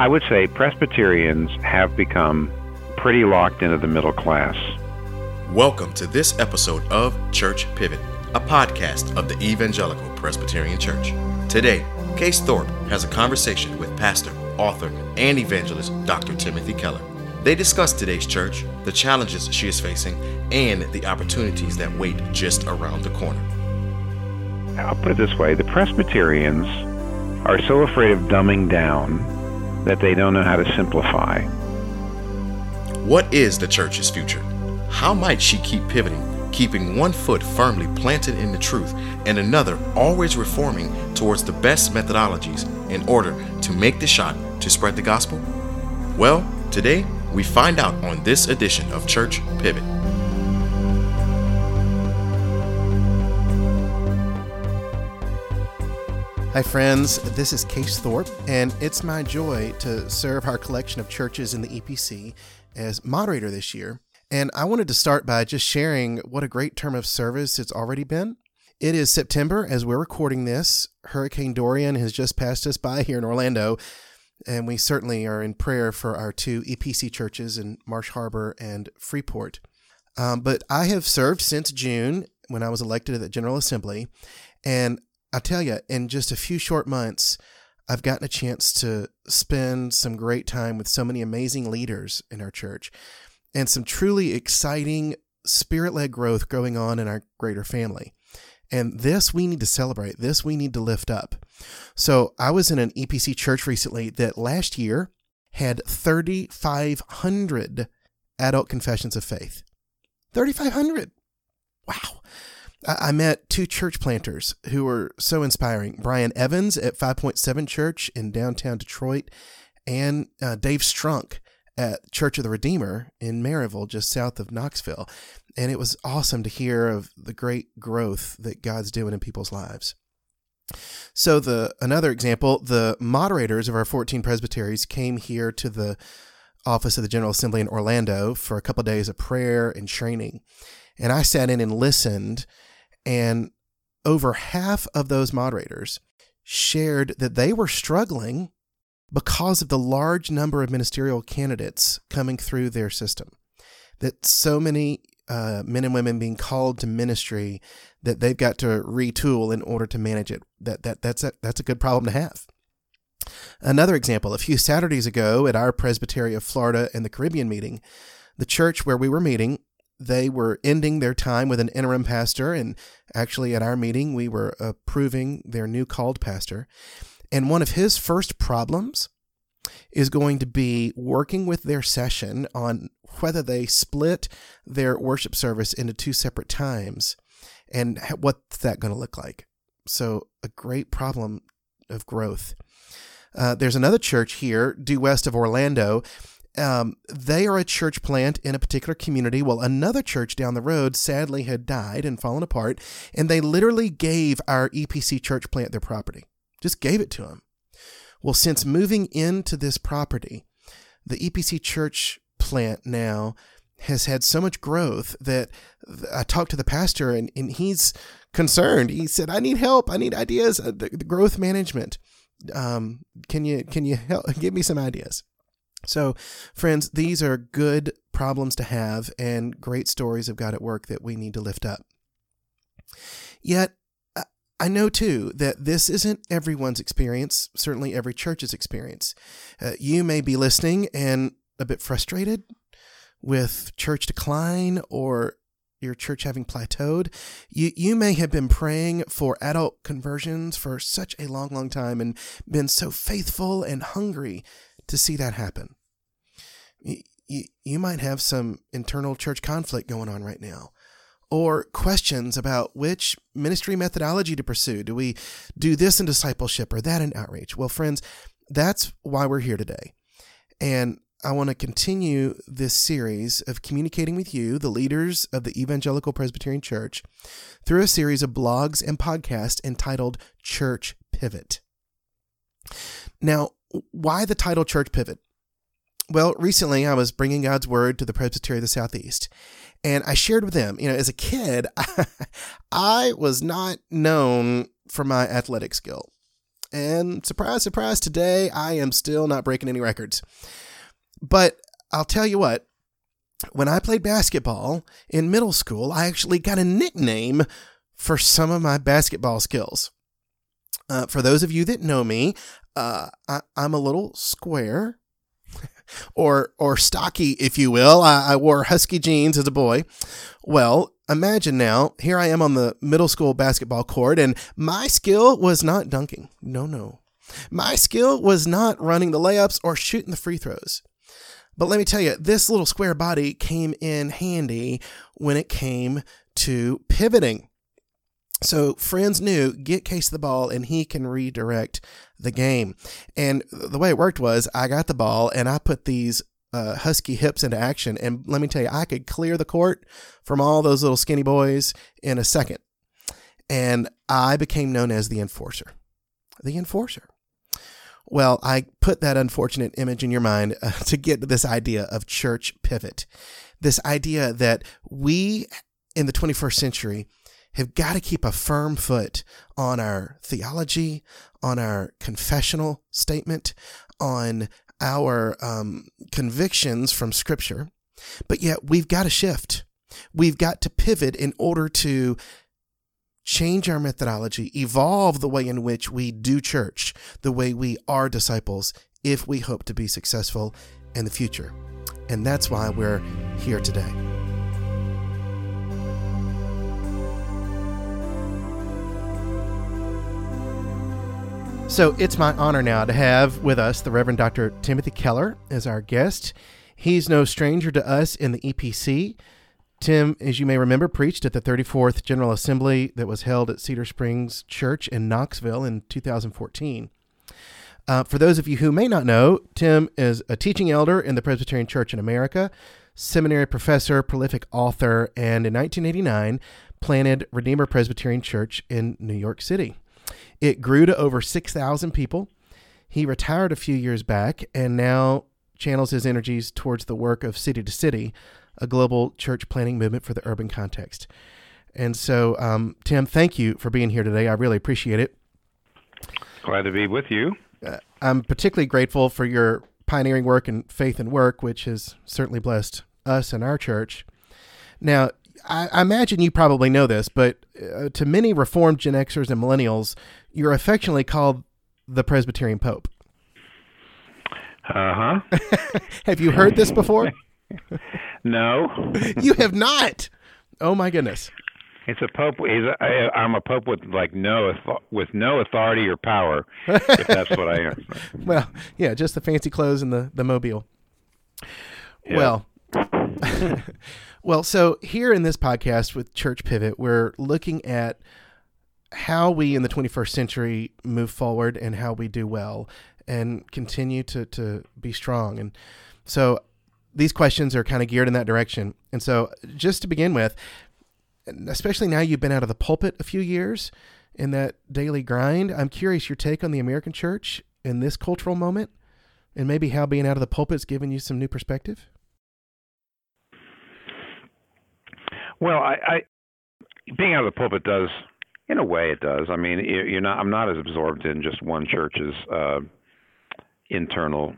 I would say Presbyterians have become pretty locked into the middle class. Welcome to this episode of Church Pivot, a podcast of the Evangelical Presbyterian Church. Today, Case Thorpe has a conversation with pastor, author, and evangelist Dr. Timothy Keller. They discuss today's church, the challenges she is facing, and the opportunities that wait just around the corner. I'll put it this way the Presbyterians are so afraid of dumbing down that they don't know how to simplify. What is the church's future? How might she keep pivoting, keeping one foot firmly planted in the truth and another always reforming towards the best methodologies in order to make the shot to spread the gospel? Well, today we find out on this edition of Church Pivot. Hi, friends. This is Case Thorpe, and it's my joy to serve our collection of churches in the EPC as moderator this year. And I wanted to start by just sharing what a great term of service it's already been. It is September as we're recording this. Hurricane Dorian has just passed us by here in Orlando, and we certainly are in prayer for our two EPC churches in Marsh Harbor and Freeport. Um, but I have served since June when I was elected at the General Assembly, and I tell you, in just a few short months, I've gotten a chance to spend some great time with so many amazing leaders in our church and some truly exciting spirit led growth going on in our greater family. And this we need to celebrate. This we need to lift up. So I was in an EPC church recently that last year had 3,500 adult confessions of faith. 3,500. Wow. I met two church planters who were so inspiring Brian Evans at 5.7 Church in downtown Detroit, and uh, Dave Strunk at Church of the Redeemer in Maryville, just south of Knoxville. And it was awesome to hear of the great growth that God's doing in people's lives. So the another example, the moderators of our 14 presbyteries came here to the office of the General Assembly in Orlando for a couple of days of prayer and training. And I sat in and listened and over half of those moderators shared that they were struggling because of the large number of ministerial candidates coming through their system. That so many uh, men and women being called to ministry that they've got to retool in order to manage it. That that that's a, that's a good problem to have. Another example: a few Saturdays ago at our Presbytery of Florida and the Caribbean meeting, the church where we were meeting they were ending their time with an interim pastor. And actually, at our meeting, we were approving their new called pastor. And one of his first problems is going to be working with their session on whether they split their worship service into two separate times and what's that going to look like. So, a great problem of growth. Uh, there's another church here, due west of Orlando, um, they are a church plant in a particular community. Well, another church down the road sadly had died and fallen apart, and they literally gave our EPC church plant their property, just gave it to them. Well, since moving into this property, the EPC church plant now has had so much growth that I talked to the pastor and, and he's concerned. He said, I need help. I need ideas. Uh, the, the growth management. Um, can you, can you help give me some ideas? So, friends, these are good problems to have and great stories of God at work that we need to lift up. Yet, I know too that this isn't everyone's experience, certainly every church's experience. Uh, you may be listening and a bit frustrated with church decline or your church having plateaued. You, you may have been praying for adult conversions for such a long, long time and been so faithful and hungry to see that happen. You, you might have some internal church conflict going on right now, or questions about which ministry methodology to pursue. Do we do this in discipleship or that in outreach? Well, friends, that's why we're here today. And I want to continue this series of communicating with you, the leaders of the Evangelical Presbyterian Church, through a series of blogs and podcasts entitled Church Pivot. Now, why the title Church Pivot? Well, recently I was bringing God's word to the Presbytery of the Southeast, and I shared with them, you know, as a kid, I was not known for my athletic skill. And surprise, surprise, today I am still not breaking any records. But I'll tell you what, when I played basketball in middle school, I actually got a nickname for some of my basketball skills. Uh, for those of you that know me, uh, I, am a little square, or or stocky, if you will. I, I wore husky jeans as a boy. Well, imagine now, here I am on the middle school basketball court, and my skill was not dunking. No, no. My skill was not running the layups or shooting the free throws. But let me tell you, this little square body came in handy when it came to pivoting. So friends knew get Case the ball and he can redirect the game. And the way it worked was I got the ball and I put these uh, husky hips into action. And let me tell you, I could clear the court from all those little skinny boys in a second. And I became known as the enforcer. The enforcer. Well, I put that unfortunate image in your mind uh, to get to this idea of church pivot. This idea that we in the 21st century have got to keep a firm foot on our theology, on our confessional statement, on our um, convictions from Scripture. But yet we've got to shift. We've got to pivot in order to change our methodology, evolve the way in which we do church, the way we are disciples, if we hope to be successful in the future. And that's why we're here today. So it's my honor now to have with us the Reverend Dr. Timothy Keller as our guest. He's no stranger to us in the EPC. Tim, as you may remember, preached at the 34th General Assembly that was held at Cedar Springs Church in Knoxville in 2014. Uh, for those of you who may not know, Tim is a teaching elder in the Presbyterian Church in America, seminary professor, prolific author, and in 1989 planted Redeemer Presbyterian Church in New York City. It grew to over 6,000 people. He retired a few years back and now channels his energies towards the work of City to City, a global church planting movement for the urban context. And so, um, Tim, thank you for being here today. I really appreciate it. Glad to be with you. Uh, I'm particularly grateful for your pioneering work in faith and work, which has certainly blessed us and our church. Now, I, I imagine you probably know this, but uh, to many Reformed Gen Xers and Millennials, you're affectionately called the Presbyterian Pope. Uh huh. Have you heard this before? No. you have not. Oh my goodness. It's a pope. He's a, I, I'm a pope with like no with no authority or power. if that's what I am. well, yeah, just the fancy clothes and the the mobile. Yeah. Well. well, so here in this podcast with Church Pivot, we're looking at how we in the 21st century move forward and how we do well and continue to to be strong. And so these questions are kind of geared in that direction. And so, just to begin with, especially now you've been out of the pulpit a few years in that daily grind, I'm curious your take on the American church in this cultural moment and maybe how being out of the pulpit's given you some new perspective. Well, I, I being out of the pulpit does, in a way, it does. I mean, you're not. I'm not as absorbed in just one church's uh, internal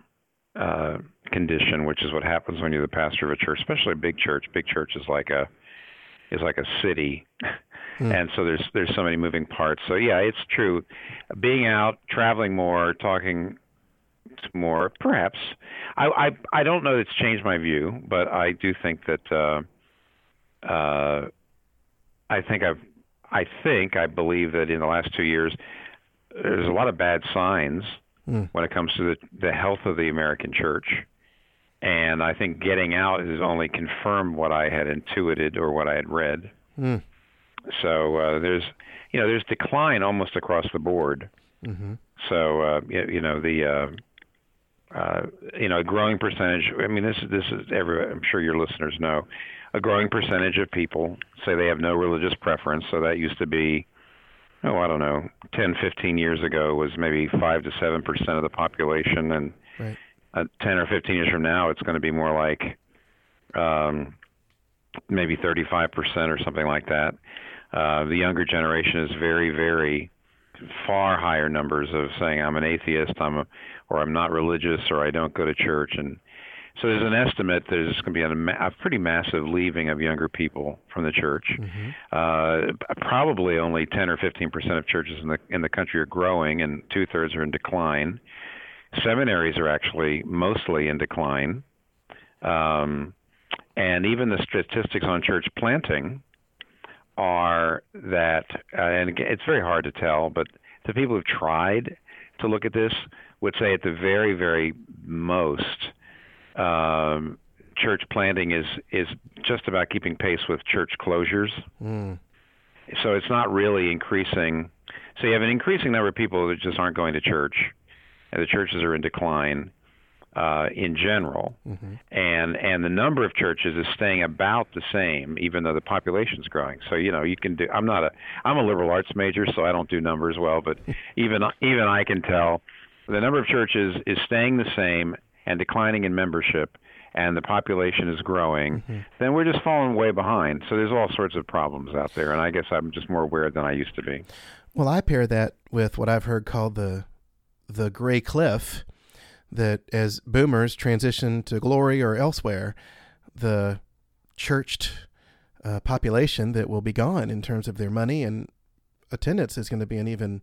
uh, condition, which is what happens when you're the pastor of a church, especially a big church. Big church is like a is like a city, mm. and so there's there's so many moving parts. So yeah, it's true. Being out, traveling more, talking more, perhaps. I I I don't know. That it's changed my view, but I do think that. Uh, uh, I think I've I think I believe that in the last two years, there's a lot of bad signs mm. when it comes to the, the health of the American church. And I think getting out has only confirmed what I had intuited or what I had read. Mm. So uh, there's, you know, there's decline almost across the board. Mm-hmm. So uh, you, you know the, uh, uh, you know, a growing percentage. I mean, this is this is every. I'm sure your listeners know, a growing percentage of people say they have no religious preference. So that used to be oh, I don't know, 10, 15 years ago was maybe 5 to 7% of the population. And right. uh, 10 or 15 years from now, it's going to be more like um, maybe 35% or something like that. Uh, the younger generation is very, very far higher numbers of saying I'm an atheist, I'm a, or I'm not religious, or I don't go to church, and so there's an estimate that there's going to be a, a, pretty massive leaving of younger people from the church. Mm-hmm. Uh, probably only 10 or 15 percent of churches in the in the country are growing, and two thirds are in decline. Seminaries are actually mostly in decline, um, and even the statistics on church planting are that, uh, and it's very hard to tell, but the people who've tried to look at this would say at the very, very most um, church planting is is just about keeping pace with church closures. Mm. So it's not really increasing. So you have an increasing number of people that just aren't going to church, and the churches are in decline uh, in general, mm-hmm. and and the number of churches is staying about the same, even though the population is growing. So you know you can do. I'm not a I'm a liberal arts major, so I don't do numbers well, but even even I can tell the number of churches is staying the same and declining in membership and the population is growing, mm-hmm. then we're just falling way behind. So there's all sorts of problems out there, and I guess I'm just more aware than I used to be. Well, I pair that with what I've heard called the the gray cliff that as boomers transition to glory or elsewhere, the churched uh, population that will be gone in terms of their money and attendance is going to be an even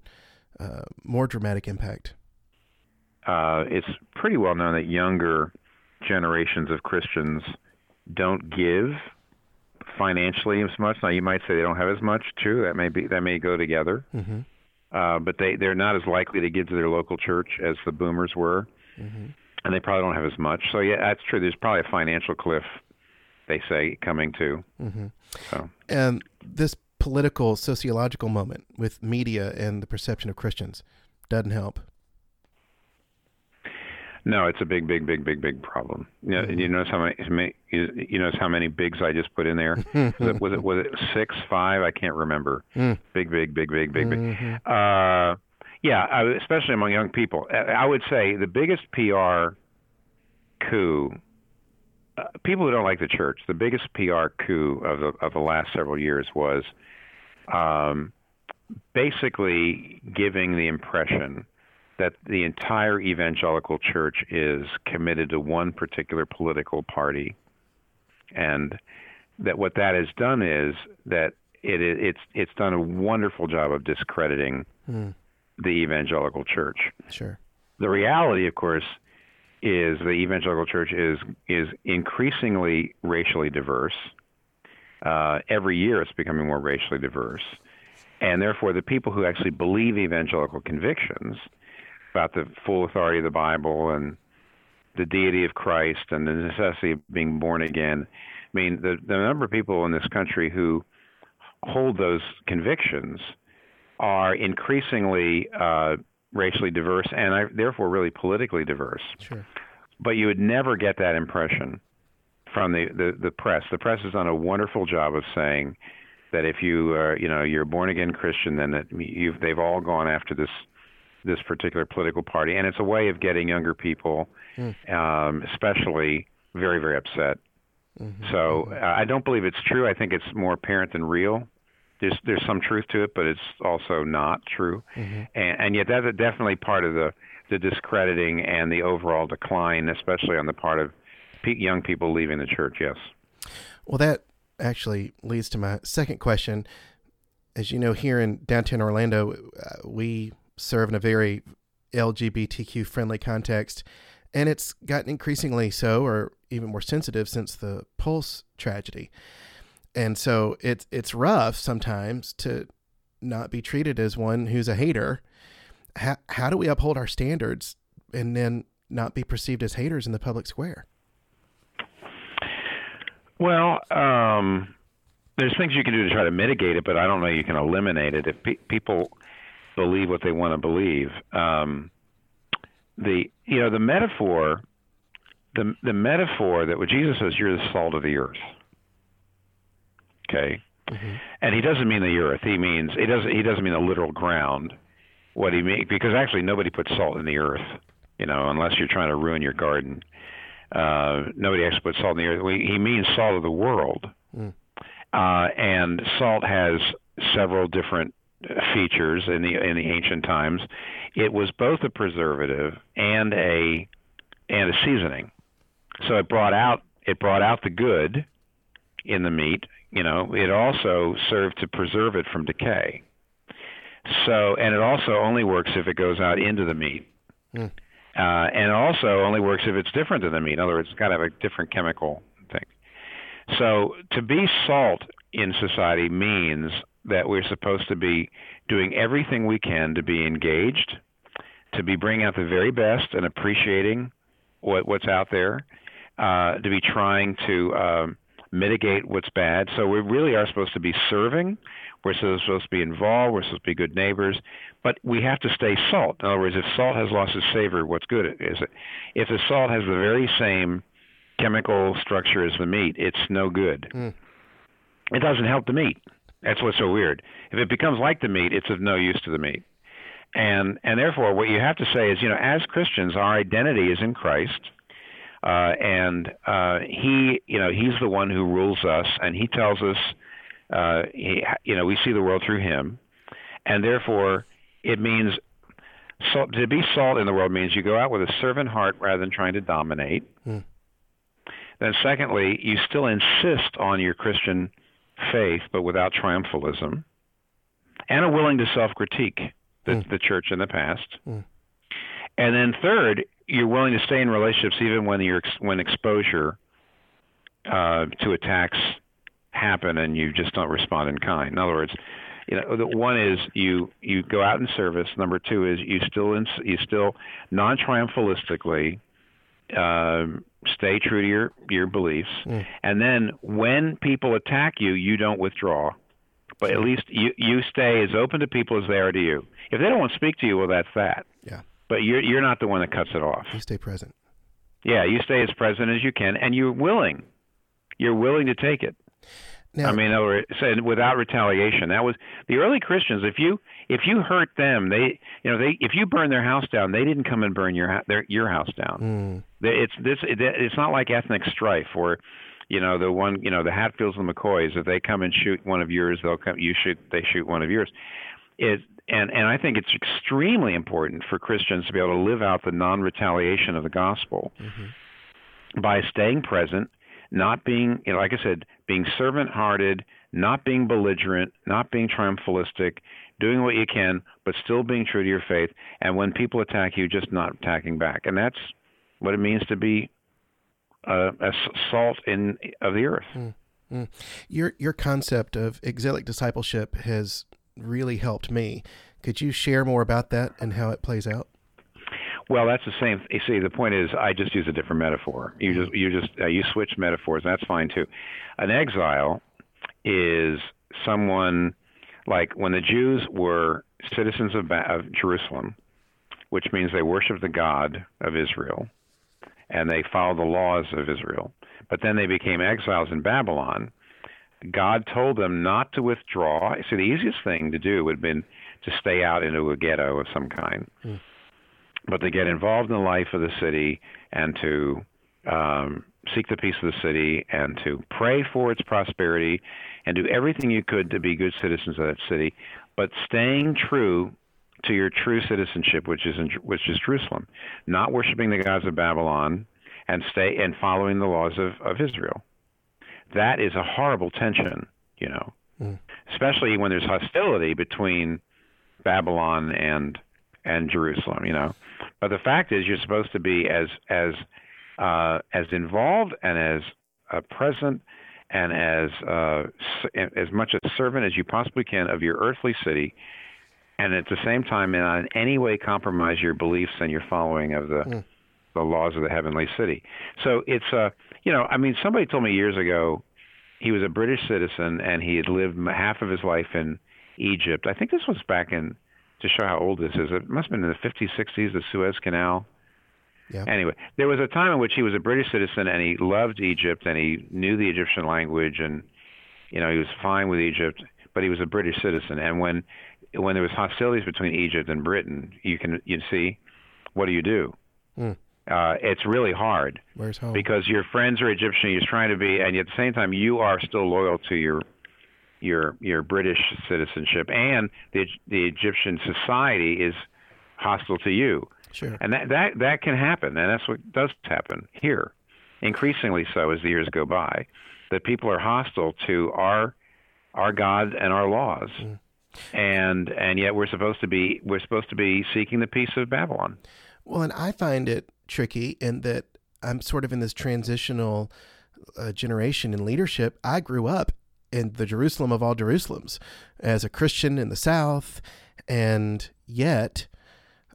uh, more dramatic impact uh, it's pretty well known that younger generations of Christians don't give financially as much. Now, you might say they don't have as much. True, that may be that may go together. Mm-hmm. Uh, but they they're not as likely to give to their local church as the boomers were, mm-hmm. and they probably don't have as much. So yeah, that's true. There's probably a financial cliff. They say coming to. Mm-hmm. So and this political sociological moment with media and the perception of Christians doesn't help. No, it's a big, big, big, big, big problem. You, know, mm-hmm. you notice how many you notice how many bigs I just put in there. was, it, was it was it six, five? I can't remember. Mm. Big, big, big, big, big, big. Mm-hmm. Uh, yeah, especially among young people. I would say the biggest PR coup. Uh, people who don't like the church, the biggest PR coup of the of the last several years was um, basically giving the impression that the entire evangelical church is committed to one particular political party, and that what that has done is that it, it's it's done a wonderful job of discrediting mm. the evangelical church. Sure. The reality, of course, is the evangelical church is is increasingly racially diverse. Uh, every year, it's becoming more racially diverse, and therefore, the people who actually believe evangelical convictions about the full authority of the Bible and the deity of Christ and the necessity of being born again. I mean, the the number of people in this country who hold those convictions are increasingly uh, racially diverse and I, therefore really politically diverse. Sure. But you would never get that impression from the, the, the press. The press has done a wonderful job of saying that if you are, you know, you're a born again Christian, then that you've they've all gone after this this particular political party, and it's a way of getting younger people, mm. um, especially, very very upset. Mm-hmm. So mm-hmm. uh, I don't believe it's true. I think it's more apparent than real. There's there's some truth to it, but it's also not true, mm-hmm. and, and yet that's definitely part of the the discrediting and the overall decline, especially on the part of young people leaving the church. Yes. Well, that actually leads to my second question. As you know, here in downtown Orlando, uh, we serve in a very LGBTQ friendly context. And it's gotten increasingly so, or even more sensitive, since the Pulse tragedy. And so it's it's rough sometimes to not be treated as one who's a hater. How, how do we uphold our standards and then not be perceived as haters in the public square? Well, um, there's things you can do to try to mitigate it, but I don't know you can eliminate it. If pe- people believe what they want to believe. Um, the you know the metaphor, the the metaphor that what Jesus says, you're the salt of the earth. Okay, mm-hmm. and he doesn't mean the earth. He means he doesn't he doesn't mean the literal ground. What he means because actually nobody puts salt in the earth, you know, unless you're trying to ruin your garden. Uh, nobody actually puts salt in the earth. He means salt of the world, mm. uh, and salt has several different features in the in the ancient times, it was both a preservative and a and a seasoning. So it brought out it brought out the good in the meat. You know, it also served to preserve it from decay. So, and it also only works if it goes out into the meat. Mm. Uh, and it also only works if it's different than the meat. In other words, it's got to have a different chemical thing. So, to be salt in society means that we're supposed to be doing everything we can to be engaged, to be bringing out the very best and appreciating what, what's out there, uh, to be trying to um, mitigate what's bad. So we really are supposed to be serving. We're supposed to be involved. We're supposed to be good neighbors. But we have to stay salt. In other words, if salt has lost its savor, what's good is it? If the salt has the very same chemical structure as the meat, it's no good. Mm. It doesn't help the meat. That's what's so weird. If it becomes like the meat, it's of no use to the meat. And and therefore, what you have to say is, you know, as Christians, our identity is in Christ, uh, and uh, he, you know, he's the one who rules us, and he tells us, uh, he, you know, we see the world through him, and therefore, it means salt, to be salt in the world means you go out with a servant heart rather than trying to dominate. Hmm. Then, secondly, you still insist on your Christian faith, but without triumphalism, and are willing to self critique the, mm. the church in the past. Mm. And then third, you're willing to stay in relationships even when you're when exposure uh, to attacks happen and you just don't respond in kind. In other words, you know, the one is you you go out in service. Number two is you still in, you still non um, stay true to your your beliefs, mm. and then when people attack you, you don't withdraw, but at least you you stay as open to people as they are to you. If they don't want to speak to you, well, that's that. Yeah. But you're you're not the one that cuts it off. You stay present. Yeah, you stay as present as you can, and you're willing. You're willing to take it. Now, I mean, said without retaliation. That was the early Christians. If you if you hurt them, they you know they if you burn their house down, they didn't come and burn your their your house down. Mm. It's this it's not like ethnic strife where you know the one you know the Hatfields and the McCoys. If they come and shoot one of yours, they'll come. You shoot they shoot one of yours. It and and I think it's extremely important for Christians to be able to live out the non-retaliation of the gospel mm-hmm. by staying present not being, you know, like I said, being servant hearted, not being belligerent, not being triumphalistic, doing what you can, but still being true to your faith. And when people attack you, just not attacking back. And that's what it means to be a, a salt in of the earth. Mm-hmm. Your your concept of exilic discipleship has really helped me. Could you share more about that and how it plays out? Well, that's the same. You see, the point is, I just use a different metaphor. You just you just uh, you switch metaphors. That's fine too. An exile is someone like when the Jews were citizens of, of Jerusalem, which means they worshiped the God of Israel, and they followed the laws of Israel. But then they became exiles in Babylon. God told them not to withdraw. See, the easiest thing to do would have been to stay out into a ghetto of some kind. Mm but to get involved in the life of the city and to um, seek the peace of the city and to pray for its prosperity and do everything you could to be good citizens of that city, but staying true to your true citizenship, which is in, which is Jerusalem, not worshiping the gods of Babylon, and stay and following the laws of, of Israel. That is a horrible tension, you know, mm. especially when there's hostility between Babylon and and Jerusalem, you know. But the fact is, you're supposed to be as as uh, as involved and as uh, present and as uh, as much a servant as you possibly can of your earthly city, and at the same time, not in any way compromise your beliefs and your following of the mm. the laws of the heavenly city. So it's a uh, you know, I mean, somebody told me years ago he was a British citizen and he had lived half of his life in Egypt. I think this was back in to show how old this is. It must have been in the 50s, 60s, the Suez Canal. Yeah. Anyway, there was a time in which he was a British citizen and he loved Egypt and he knew the Egyptian language and you know he was fine with Egypt, but he was a British citizen. And when when there was hostilities between Egypt and Britain, you can you see, what do you do? Mm. Uh, it's really hard. Where's home? Because your friends are Egyptian, you're trying to be, and at the same time you are still loyal to your your your British citizenship, and the the Egyptian society is hostile to you. Sure. And that that that can happen, and that's what does happen here, increasingly so as the years go by, that people are hostile to our our God and our laws. Mm. And and yet we're supposed to be we're supposed to be seeking the peace of Babylon. Well, and I find it tricky in that I'm sort of in this transitional uh, generation in leadership. I grew up in the Jerusalem of all Jerusalems as a Christian in the South, and yet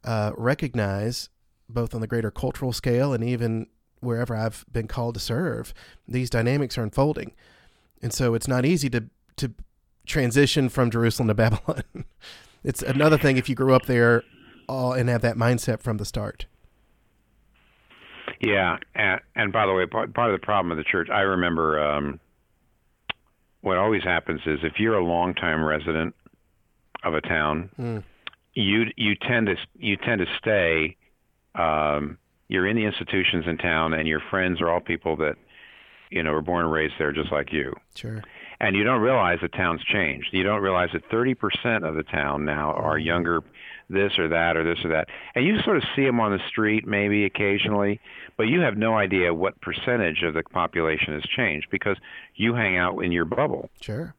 uh, recognize both on the greater cultural scale and even wherever I've been called to serve, these dynamics are unfolding, and so it's not easy to to transition from Jerusalem to Babylon. it's another thing if you grew up there all and have that mindset from the start. Yeah, and, and by the way, part, part of the problem of the church, I remember um, what always happens is if you're a longtime resident of a town, mm. You you tend to you tend to stay. Um, you're in the institutions in town, and your friends are all people that you know were born and raised there, just like you. Sure. And you don't realize the town's changed. You don't realize that 30% of the town now are mm. younger this or that or this or that. And you sort of see them on the street maybe occasionally, but you have no idea what percentage of the population has changed because you hang out in your bubble. Sure.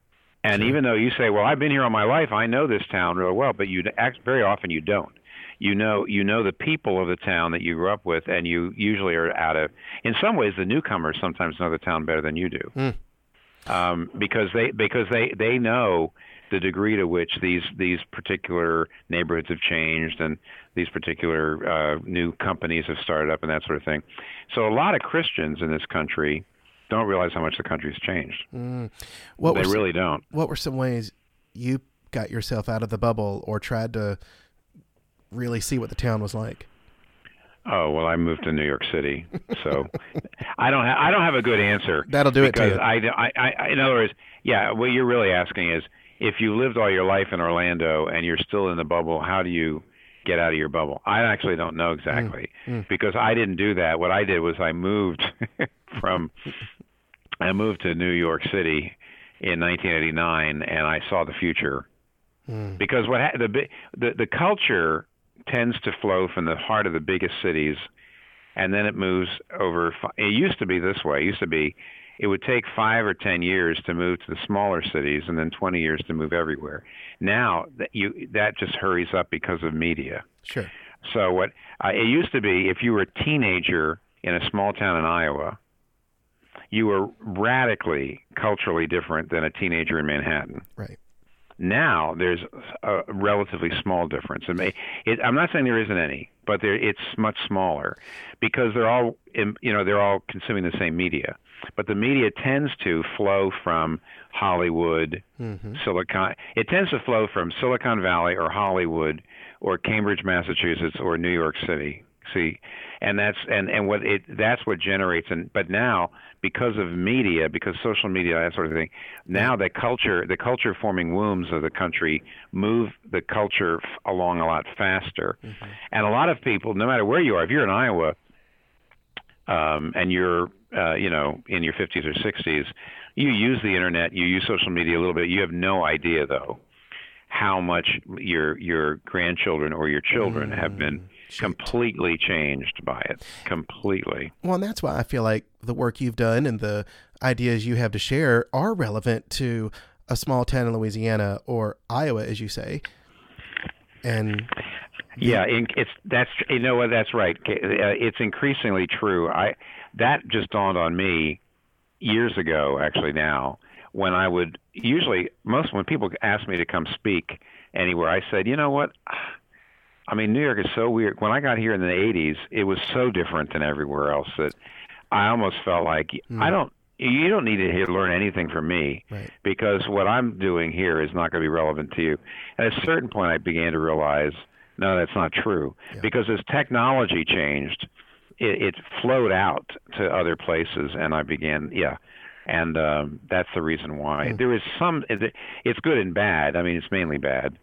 And even though you say, "Well, I've been here all my life, I know this town really well," but you act very often you don't. You know, you know the people of the town that you grew up with, and you usually are out of. In some ways, the newcomers sometimes know the town better than you do, mm. um, because they because they they know the degree to which these these particular neighborhoods have changed and these particular uh, new companies have started up and that sort of thing. So a lot of Christians in this country don't realize how much the country's changed. Mm. What they really some, don't. What were some ways you got yourself out of the bubble or tried to really see what the town was like? Oh well, I moved to New York City, so I don't ha- I don't have a good answer. That'll do it to you. I, I, I, in other words, yeah. What you're really asking is, if you lived all your life in Orlando and you're still in the bubble, how do you get out of your bubble? I actually don't know exactly mm, mm. because I didn't do that. What I did was I moved from I moved to New York City in 1989 and I saw the future. Mm. Because what ha- the the the culture tends to flow from the heart of the biggest cities and then it moves over it used to be this way. It used to be it would take five or ten years to move to the smaller cities and then 20 years to move everywhere. Now that you that just hurries up because of media. Sure. So what uh, it used to be, if you were a teenager in a small town in Iowa, you were radically culturally different than a teenager in Manhattan. Right. Now there's a relatively small difference. It may, it, I'm not saying there isn't any, but there, it's much smaller because they're all, you know, they're all consuming the same media but the media tends to flow from Hollywood, mm-hmm. Silicon. It tends to flow from Silicon Valley or Hollywood or Cambridge, Massachusetts or New York City. See, and that's and and what it that's what generates and but now because of media, because social media, that sort of thing, now the culture, the culture forming wombs of the country move the culture f- along a lot faster, mm-hmm. and a lot of people, no matter where you are, if you're in Iowa, um, and you're uh, you know in your 50s or 60s, you use the internet, you use social media a little bit. You have no idea though how much your your grandchildren or your children mm, have been completely changed by it. Completely. Well, and that's why I feel like the work you've done and the ideas you have to share are relevant to a small town in Louisiana or Iowa, as you say. And yeah, it's that's you know what that's right. Uh, it's increasingly true. I that just dawned on me years ago, actually now, when I would usually most when people ask me to come speak anywhere, I said, you know what. I mean, New York is so weird. When I got here in the 80s, it was so different than everywhere else that I almost felt like mm. I don't you don't need to learn anything from me right. because what I'm doing here is not going to be relevant to you. At a certain point, I began to realize no, that's not true. Yeah. Because as technology changed, it, it flowed out to other places, and I began, yeah. And um, that's the reason why. Mm. There is some, it's good and bad. I mean, it's mainly bad,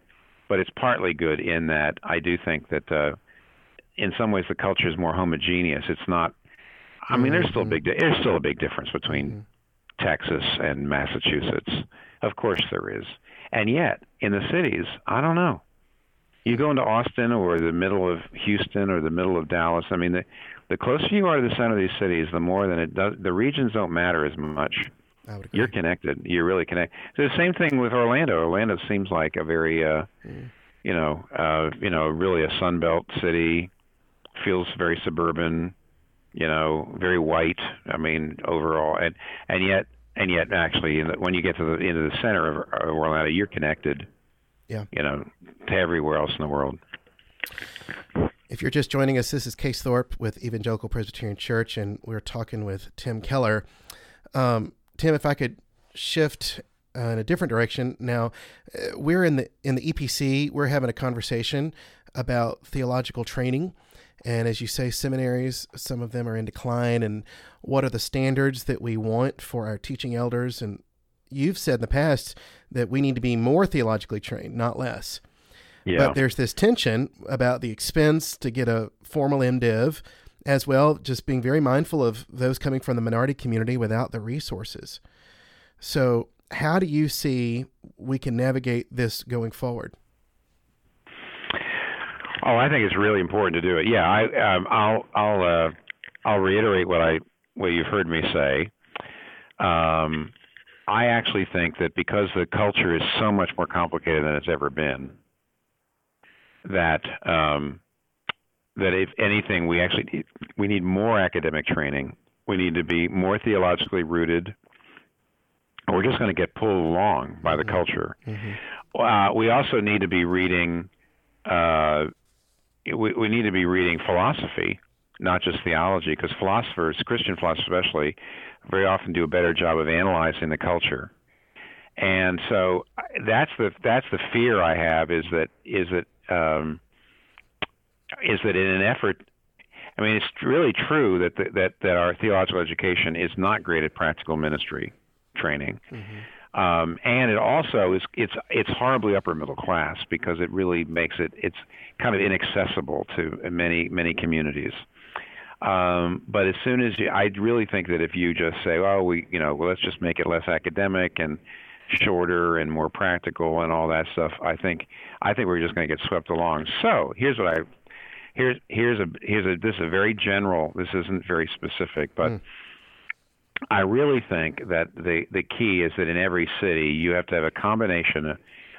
but it's partly good in that I do think that uh, in some ways the culture is more homogeneous. It's not, I mean, there's still a big, there's still a big difference between mm-hmm. Texas and Massachusetts Of course there is. And yet, in the cities, I don't know. You go into Austin or the middle of Houston or the middle of Dallas. I mean, the the closer you are to the center of these cities, the more than it does. The regions don't matter as much. I would agree. You're connected. You're really connected. So the same thing with Orlando. Orlando seems like a very, uh, Mm. you know, uh, you know, really a sunbelt city. Feels very suburban. You know, very white. I mean, overall, and and yet and yet actually, in the, when you get to the into the center of, of Orlando, you're connected. Yeah. You know, to everywhere else in the world. If you're just joining us, this is Case Thorpe with Evangelical Presbyterian Church, and we're talking with Tim Keller. Um, Tim, if I could shift uh, in a different direction now, uh, we're in the in the EPC. We're having a conversation about theological training, and as you say, seminaries, some of them are in decline. And what are the standards that we want for our teaching elders? And you've said in the past that we need to be more theologically trained, not less. Yeah. But there's this tension about the expense to get a formal MDiv, as well, just being very mindful of those coming from the minority community without the resources. So, how do you see we can navigate this going forward? Oh, I think it's really important to do it. Yeah, I, um, I'll, I'll, uh, I'll reiterate what I, what you've heard me say. Um, I actually think that because the culture is so much more complicated than it's ever been, that um, that if anything, we actually need, we need more academic training. We need to be more theologically rooted. We're just going to get pulled along by the culture. Uh, we also need to be reading. Uh, we, we need to be reading philosophy, not just theology, because philosophers, Christian philosophers especially, very often do a better job of analyzing the culture. And so that's the that's the fear I have is that is that um, is that in an effort. I mean, it's really true that the, that that our theological education is not great at practical ministry training. Um, and it also is it's it's horribly upper middle class because it really makes it it's kind of inaccessible to many many communities. Um, but as soon as you, I really think that if you just say, oh, we, you know, well, let's just make it less academic and shorter and more practical and all that stuff, I think, I think we're just going to get swept along. So here's what I, here's here's a here's a this is a very general. This isn't very specific, but. Hmm. I really think that the the key is that in every city you have to have a combination of,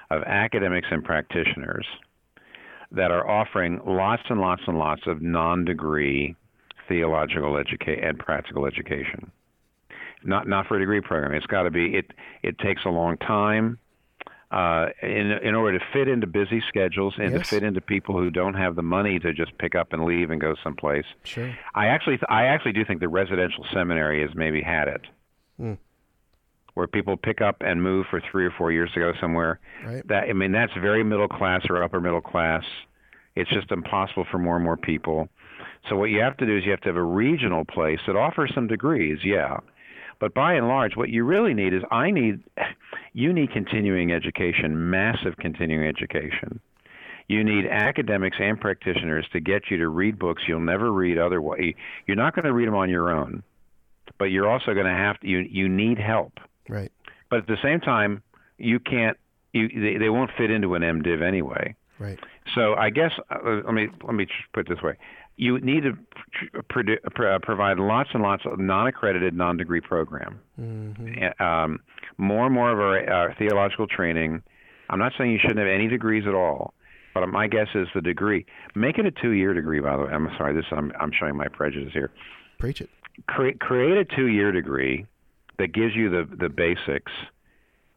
of academics and practitioners that are offering lots and lots and lots of non-degree theological education and practical education. Not not for a degree program. It's got to be. It it takes a long time. Uh, in in order to fit into busy schedules and Yes. to fit into people who don't have the money to just pick up and leave and go someplace, Sure. I actually th- I actually do think the residential seminary has maybe had it, Mm. where people pick up and move for three or four years to go somewhere. Right. That I mean that's very middle class or upper middle class. It's just impossible for more and more people. So what you have to do is you have to have a regional place that offers some degrees, yeah. But by and large, what you really need is I need you need continuing education, massive continuing education. You need academics and practitioners to get you to read books you'll never read otherwise. You're not going to read them on your own, but you're also going to have to. You you need help. Right. But at the same time, you can't. You they, they won't fit into an MDiv anyway. Right. So I guess uh, let me let me put it this way: you need to pr- pr- uh, provide lots and lots of non-accredited, non-degree program. Mm-hmm. Um, more and more of our, our theological training. I'm not saying you shouldn't have any degrees at all, but my guess is the degree. Make it a two-year degree. By the way, I'm sorry. This I'm I'm showing my prejudice here. Preach it. Create create a two-year degree that gives you the the basics,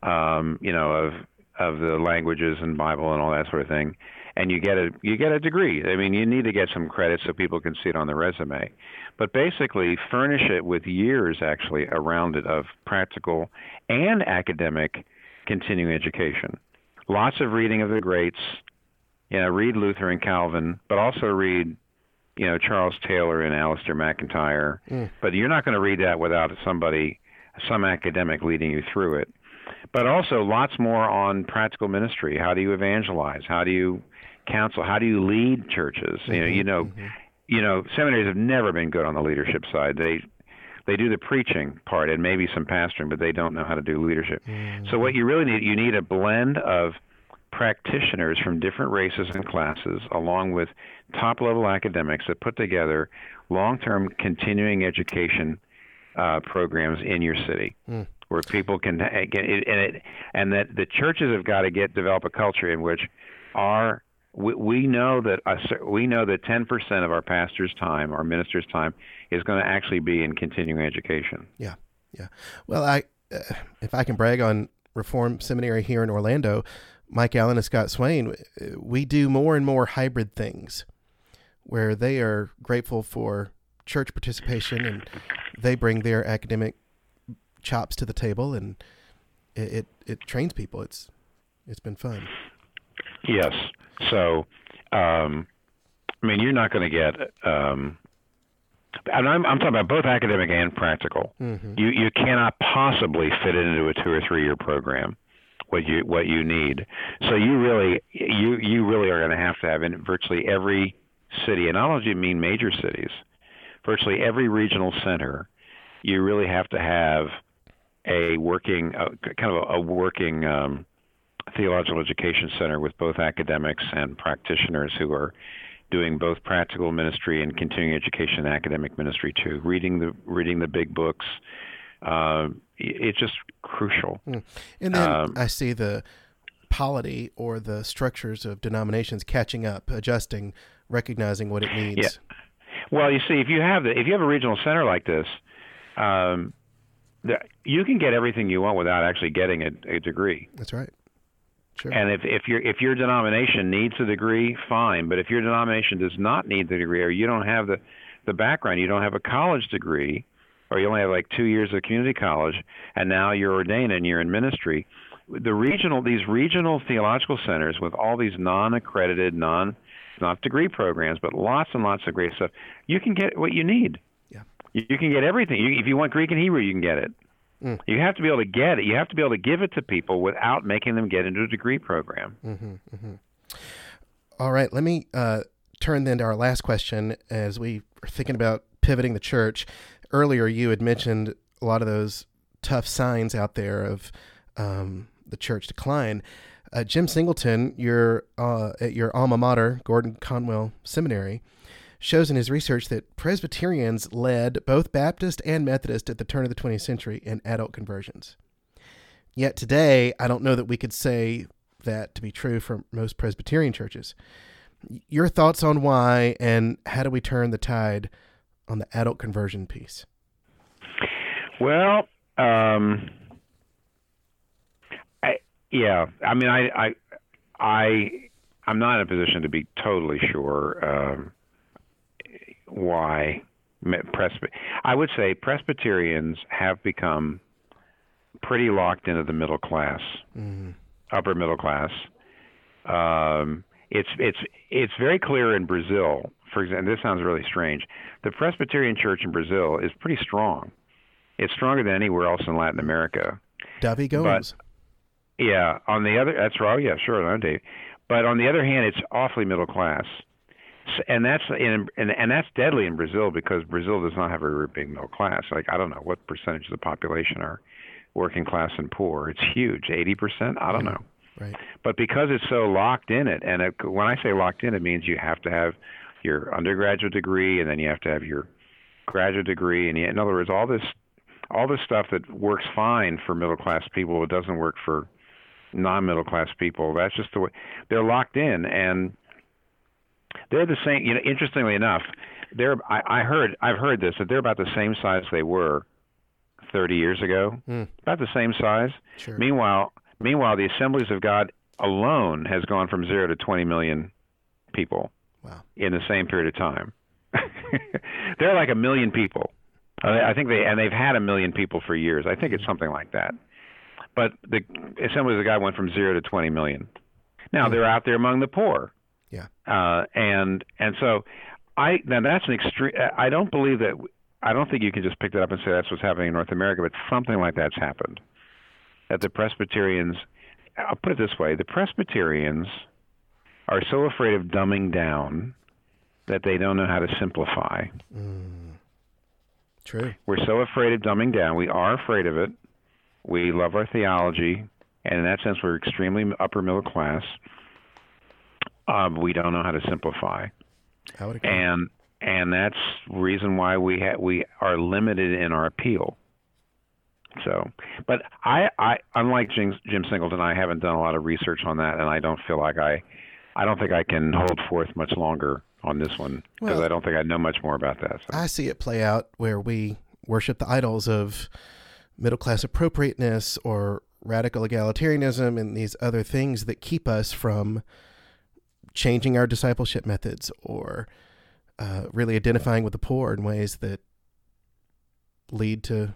um, you know, of of the languages and Bible and all that sort of thing, and you get a you get a degree. I mean, you need to get some credit so people can see it on the resume, but basically furnish it with years actually around it of practical and academic continuing education. Lots of reading of the greats. You know, read Luther and Calvin, but also read, you know, Charles Taylor and Alasdair MacIntyre. Mm. But you're not going to read that without somebody, some academic leading you through it but also lots more on practical ministry. How do you evangelize? How do you counsel? How do you lead churches? You know, you know, you know, seminaries have never been good on the leadership side. They they do the preaching part and maybe some pastoring, but they don't know how to do leadership. Mm-hmm. So what you really need, you need a blend of practitioners from different races and classes, along with top level academics that put together long term continuing education uh, programs in your city. Mm. Where people can get it, and it, and that the churches have got to get develop a culture in which our we, we know that we know that 10% of our pastors' time, our ministers' time, is going to actually be in continuing education. Yeah, yeah. Well, I uh, if I can brag on Reformed Seminary here in Orlando, Mike Allen and Scott Swain, we do more and more hybrid things where they are grateful for church participation and they bring their academic chops to the table and it, it, it trains people. It's it's been fun. Yes. So, um, I mean, you're not going to get. Um, and I'm, I'm talking about both academic and practical. Mm-hmm. You you cannot possibly fit it into a two or three year program what you what you need. So you really you you really are going to have to have in virtually every city, and I only do you mean major cities, virtually every regional center, you really have to have a working uh, kind of a, a working um, theological education center with both academics and practitioners who are doing both practical ministry and continuing education and academic ministry too, reading the reading the big books, uh, it's just crucial. Mm. And then um, I see the polity or the structures of denominations catching up, adjusting, recognizing what it needs. Yeah. Well, you see, if you have the if you have a regional center like this, um, the, you can get everything you want without actually getting a, a degree. That's right. Sure. And if if your if your denomination needs a degree, fine. But if your denomination does not need the degree, or you don't have the the background, you don't have a college degree, or you only have like two years of community college, and now you're ordained and you're in ministry. The regional, these regional theological centers with all these non-accredited, non, not degree programs, but lots and lots of great stuff. You can get what you need. Yeah. You, can get everything. You, if you want Greek and Hebrew, you can get it. Mm. You have to be able to get it. You have to be able to give it to people without making them get into a degree program. Mm-hmm, mm-hmm. All right, let me uh, turn then to our last question as we are thinking about pivoting the church earlier you had mentioned a lot of those tough signs out there of um, the church decline. Uh, Jim Singleton, your uh, at your alma mater, Gordon Conwell Seminary, shows in his research that Presbyterians led both Baptist and Methodist at the turn of the 20th century in adult conversions. Yet today, I don't know that we could say that to be true for most Presbyterian churches. Your thoughts on why and how do we turn the tide on the adult conversion piece? Well, um, I, yeah, I mean, I, I, I, I'm not in a position to be totally sure um, why. Presby- I would say Presbyterians have become pretty locked into the middle class, mm-hmm. upper middle class. Um, it's it's it's very clear in Brazil for example, this sounds really strange. The Presbyterian Church in Brazil is pretty strong. It's stronger than anywhere else in Latin America. Davi Gomes. But, yeah, on the other, that's right. Yeah, sure, no, Dave. But on the other hand, it's awfully middle class, and that's in, and and that's deadly in Brazil because Brazil does not have a very big middle class. Like I don't know what percentage of the population are working class and poor. It's huge, eighty percent. I don't know. Right. But because it's so locked in it, and it, when I say locked in, it means you have to have your undergraduate degree, and then you have to have your graduate degree. And you, in other words, all this all this stuff that works fine for middle class people, it doesn't work for non middle class people. That's just the way they're locked in, and they're the same. You know, interestingly enough, they're I, I heard I've heard this that they're about the same size they were 30 years ago, mm. about the same size. Sure. Meanwhile, meanwhile, the Assemblies of God alone has gone from zero to 20 million people. Wow. In the same period of time. They're like a million people. I think they and they've had a million people for years. I think it's something like that. But the Assemblies of God went from zero to 20 million. Now they're out there among the poor. Yeah. Uh, and and so I now that's an extreme. I don't believe that. I don't think you can just pick that up and say that's what's happening in North America, but something like that's happened. That the Presbyterians, I'll put it this way: the Presbyterians are so afraid of dumbing down that they don't know how to simplify. Mm. True. We're so afraid of dumbing down. We are afraid of it. We love our theology, and in that sense, we're extremely upper middle class. Um, we don't know how to simplify, How would it and and that's reason why we ha- we are limited in our appeal. So, but I, I unlike Jim, Jim Singleton, I haven't done a lot of research on that, and I don't feel like I, I don't think I can hold forth much longer on this one because Well- I don't think I know much more about that. So. I see it play out where we worship the idols of middle class appropriateness or radical egalitarianism and these other things that keep us from changing our discipleship methods or uh, really identifying with the poor in ways that lead to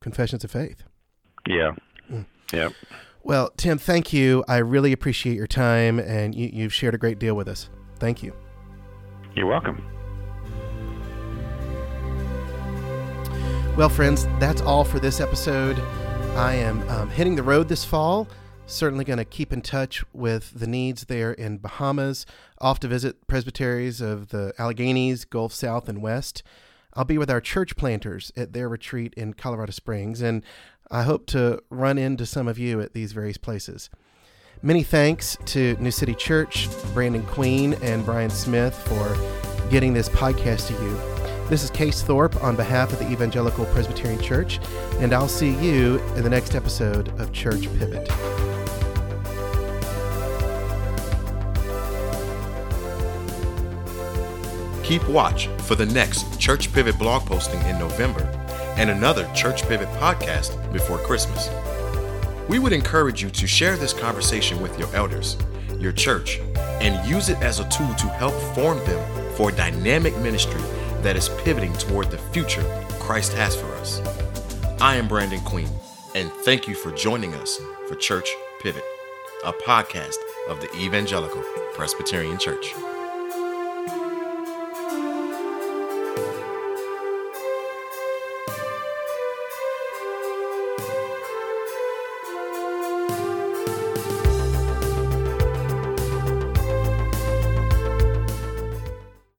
confessions of faith. yeah, Mm. yeah. Well, Tim, thank you. I really appreciate your time, and you, you've shared a great deal with us. Thank you. You're welcome. Well, friends, that's all for this episode. I am um, hitting the road this fall. Certainly going to keep in touch with the needs there in Bahamas. Off to visit presbyteries of the Alleghenies, Gulf South, and West. I'll be with our church planters at their retreat in Colorado Springs, and I hope to run into some of you at these various places. Many thanks to New City Church, Brandon Queen, and Brian Smith for getting this podcast to you. This is Case Thorpe on behalf of the Evangelical Presbyterian Church, and I'll see you in the next episode of Church Pivot. Keep watch for the next Church Pivot blog posting in November and another Church Pivot podcast before Christmas. We would encourage you to share this conversation with your elders, your church, and use it as a tool to help form them for a dynamic ministry that is pivoting toward the future Christ has for us. I am Brandon Queen, and thank you for joining us for Church Pivot, a podcast of the Evangelical Presbyterian Church.